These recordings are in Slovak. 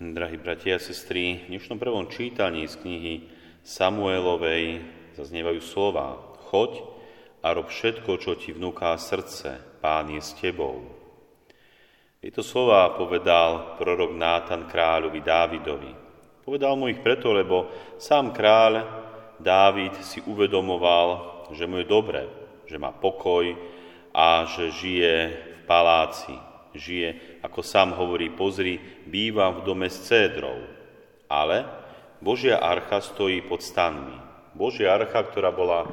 Drahí bratia a sestry, v dnešnom prvom čítaní z knihy Samuelovej zaznievajú slova Choď a rob všetko, čo ti vnúká srdce, Pán je s tebou. Tieto slova povedal prorok Nátan kráľovi Dávidovi. Povedal mu ich preto, lebo sám kráľ Dávid si uvedomoval, že mu je dobre, že má pokoj a že žije v paláci, žije, ako sám hovorí, pozri, bývam v dome s cédrou. Ale Božia archa stojí pod stanmi. Božia archa, ktorá bola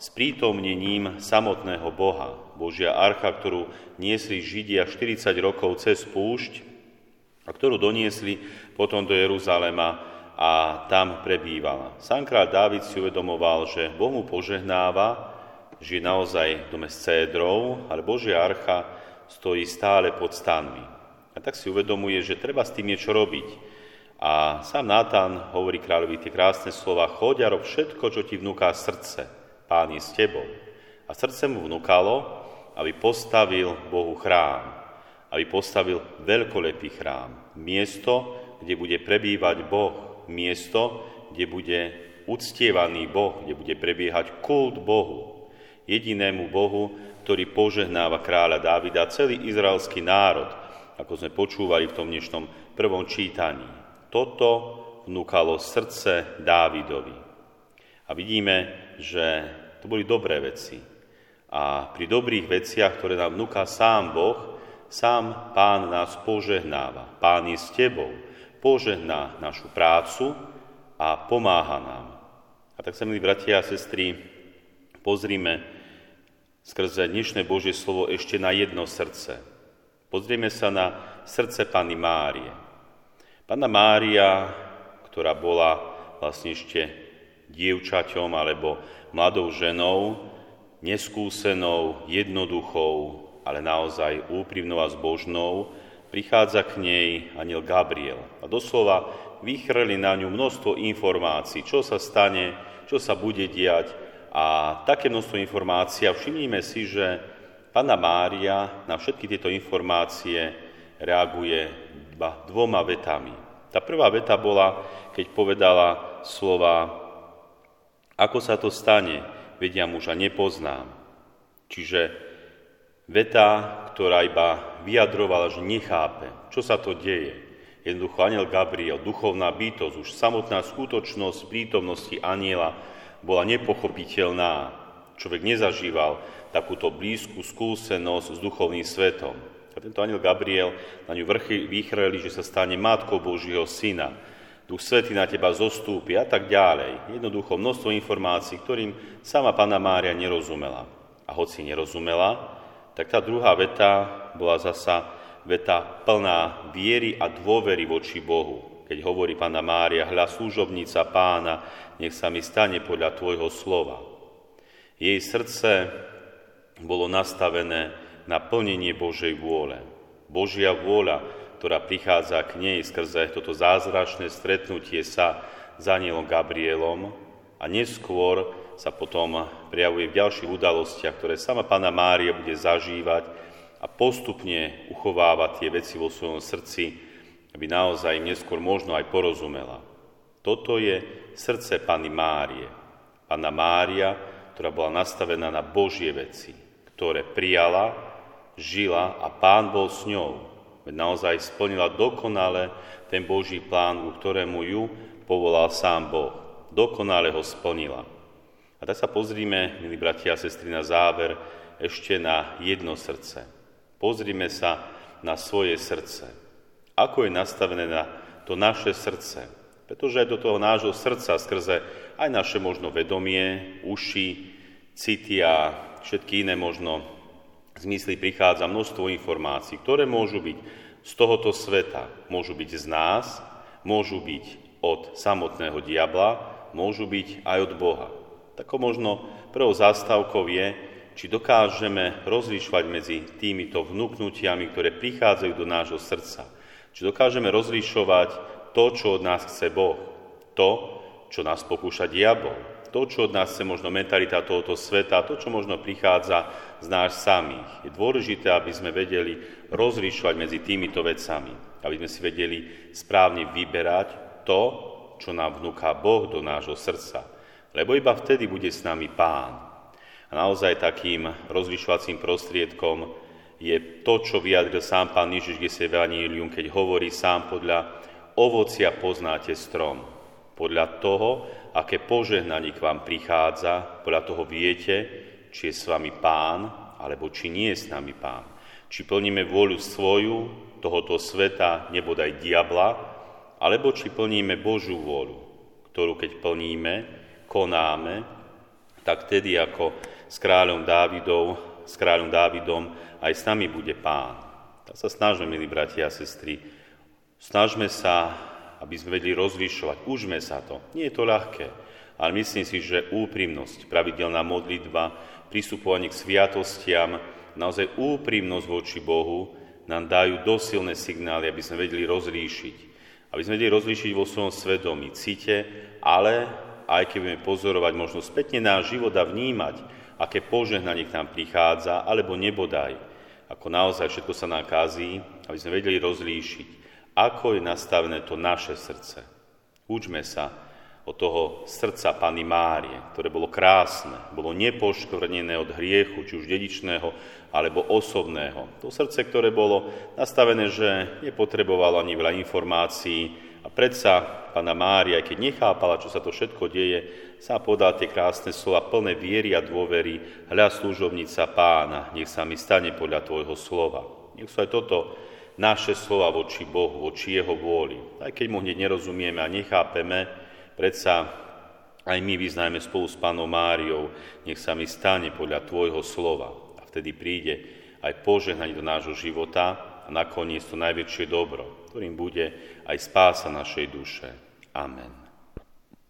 sprítomnením samotného Boha. Božia archa, ktorú niesli Židia 40 rokov cez púšť a ktorú doniesli potom do Jeruzalema a tam prebývala. Sám kráľ Dávid si uvedomoval, že Boh mu požehnáva, žije naozaj v dome s cédrou, ale Božia archa stojí stále pod stanmi. A tak si uvedomuje, že treba s tým niečo robiť. A sám Nátan hovorí kráľovi tie krásne slova, choď a rob všetko, čo ti vnúká srdce. Pán je s tebou. A srdce mu vnúkalo, aby postavil Bohu chrám. Aby postavil veľkolepý chrám. Miesto, kde bude prebývať Boh. Miesto, kde bude uctievaný Boh, kde bude prebiehať kult Bohu. Jedinému Bohu, ktorý požehnáva kráľa Dávida, celý izraelský národ, ako sme počúvali v tom dnešnom prvom čítaní. Toto vnúkalo srdce Dávidovi. A vidíme, že to boli dobré veci. A pri dobrých veciach, ktoré nám vnúka sám Boh, sám Pán nás požehnáva. Pán je s tebou, požehná našu prácu a pomáha nám. A tak sa, milí bratia a sestry, pozrime skrze dnešné Božie slovo ešte na jedno srdce. Pozrieme sa na srdce Pany Márie. Pana Mária, ktorá bola vlastne ešte dievčaťom alebo mladou ženou, neskúsenou, jednoduchou, ale naozaj úprimnou a zbožnou, prichádza k nej aniel Gabriel. A doslova vychrli na ňu množstvo informácií, čo sa stane, čo sa bude diať, a také množstvo informácií a všimnime si, že Pana Mária na všetky tieto informácie reaguje iba dvoma vetami. Tá prvá veta bola, keď povedala slova ako sa to stane, vedia muža nepoznám. Čiže veta, ktorá iba vyjadrovala, že nechápe, čo sa to deje. Jednoducho aniel Gabriel, duchovná bytosť, už samotná skutočnosť prítomnosti aniela bola nepochopiteľná. Človek nezažíval takúto blízku skúsenosť s duchovným svetom. A tento aniel Gabriel na ňu vrchy vychreli, že sa stane matkou Božího syna. Duch Svetý na teba zostúpi a tak ďalej. Jednoducho množstvo informácií, ktorým sama Pána Mária nerozumela. A hoci nerozumela, tak tá druhá veta bola zasa veta plná viery a dôvery voči Bohu keď hovorí Pána Mária, hľa služobnica pána, nech sa mi stane podľa tvojho slova. Jej srdce bolo nastavené na plnenie Božej vôle. Božia vôľa, ktorá prichádza k nej skrze toto zázračné stretnutie sa s anielom Gabrielom a neskôr sa potom prejavuje v ďalších udalostiach, ktoré sama Pána Mária bude zažívať a postupne uchovávať tie veci vo svojom srdci, aby naozaj neskôr možno aj porozumela. Toto je srdce Pany Márie. Pana Mária, ktorá bola nastavená na Božie veci, ktoré prijala, žila a Pán bol s ňou. Veď naozaj splnila dokonale ten Boží plán, ku ktorému ju povolal sám Boh. Dokonale ho splnila. A tak sa pozrime, milí bratia a sestry, na záver ešte na jedno srdce. Pozrime sa na svoje srdce ako je nastavené na to naše srdce. Pretože do toho nášho srdca skrze aj naše možno vedomie, uši, city a všetky iné možno zmysly prichádza množstvo informácií, ktoré môžu byť z tohoto sveta, môžu byť z nás, môžu byť od samotného diabla, môžu byť aj od Boha. Tako možno prvou zástavkou je, či dokážeme rozlišovať medzi týmito vnúknutiami, ktoré prichádzajú do nášho srdca či dokážeme rozlišovať to, čo od nás chce Boh, to, čo nás pokúša diabol to, čo od nás chce možno mentalita tohoto sveta, to, čo možno prichádza z nás samých. Je dôležité, aby sme vedeli rozlišovať medzi týmito vecami, aby sme si vedeli správne vyberať to, čo nám vnúka Boh do nášho srdca. Lebo iba vtedy bude s nami Pán. A naozaj takým rozlišovacím prostriedkom je to, čo vyjadril sám Pán Ježiš Gesevanielium, keď hovorí sám podľa ovocia poznáte strom. Podľa toho, aké požehnanie k vám prichádza, podľa toho viete, či je s vami pán, alebo či nie je s nami pán. Či plníme vôľu svoju, tohoto sveta, nebodaj diabla, alebo či plníme Božú vôľu, ktorú keď plníme, konáme, tak tedy ako s kráľom Dávidom, s kráľom Dávidom aj s nami bude pán. Tak sa snažme, milí bratia a sestry, Snažme sa, aby sme vedeli rozlišovať. Užme sa to. Nie je to ľahké, ale myslím si, že úprimnosť, pravidelná modlitba, pristupovanie k sviatostiam, naozaj úprimnosť voči Bohu nám dajú dosilné signály, aby sme vedeli rozlíšiť. Aby sme vedeli rozlíšiť vo svojom svedomí, cite, ale aj keď budeme pozorovať možno spätne náš život a vnímať, aké požehnanie k nám prichádza, alebo nebodaj, ako naozaj všetko sa nakazí, aby sme vedeli rozlíšiť ako je nastavené to naše srdce. Učme sa od toho srdca Pany Márie, ktoré bolo krásne, bolo nepoškvrnené od hriechu, či už dedičného, alebo osobného. To srdce, ktoré bolo nastavené, že nepotrebovalo ani veľa informácií a predsa Pana Mária, keď nechápala, čo sa to všetko deje, sa podá tie krásne slova plné viery a dôvery, hľa služobnica pána, nech sa mi stane podľa tvojho slova. Nech sú aj toto naše slova voči Bohu, voči Jeho vôli. Aj keď mu hneď nerozumieme a nechápeme, predsa aj my vyznajme spolu s Pánom Máriou, nech sa mi stane podľa Tvojho slova. A vtedy príde aj požehnať do nášho života a nakoniec to najväčšie dobro, ktorým bude aj spása našej duše. Amen.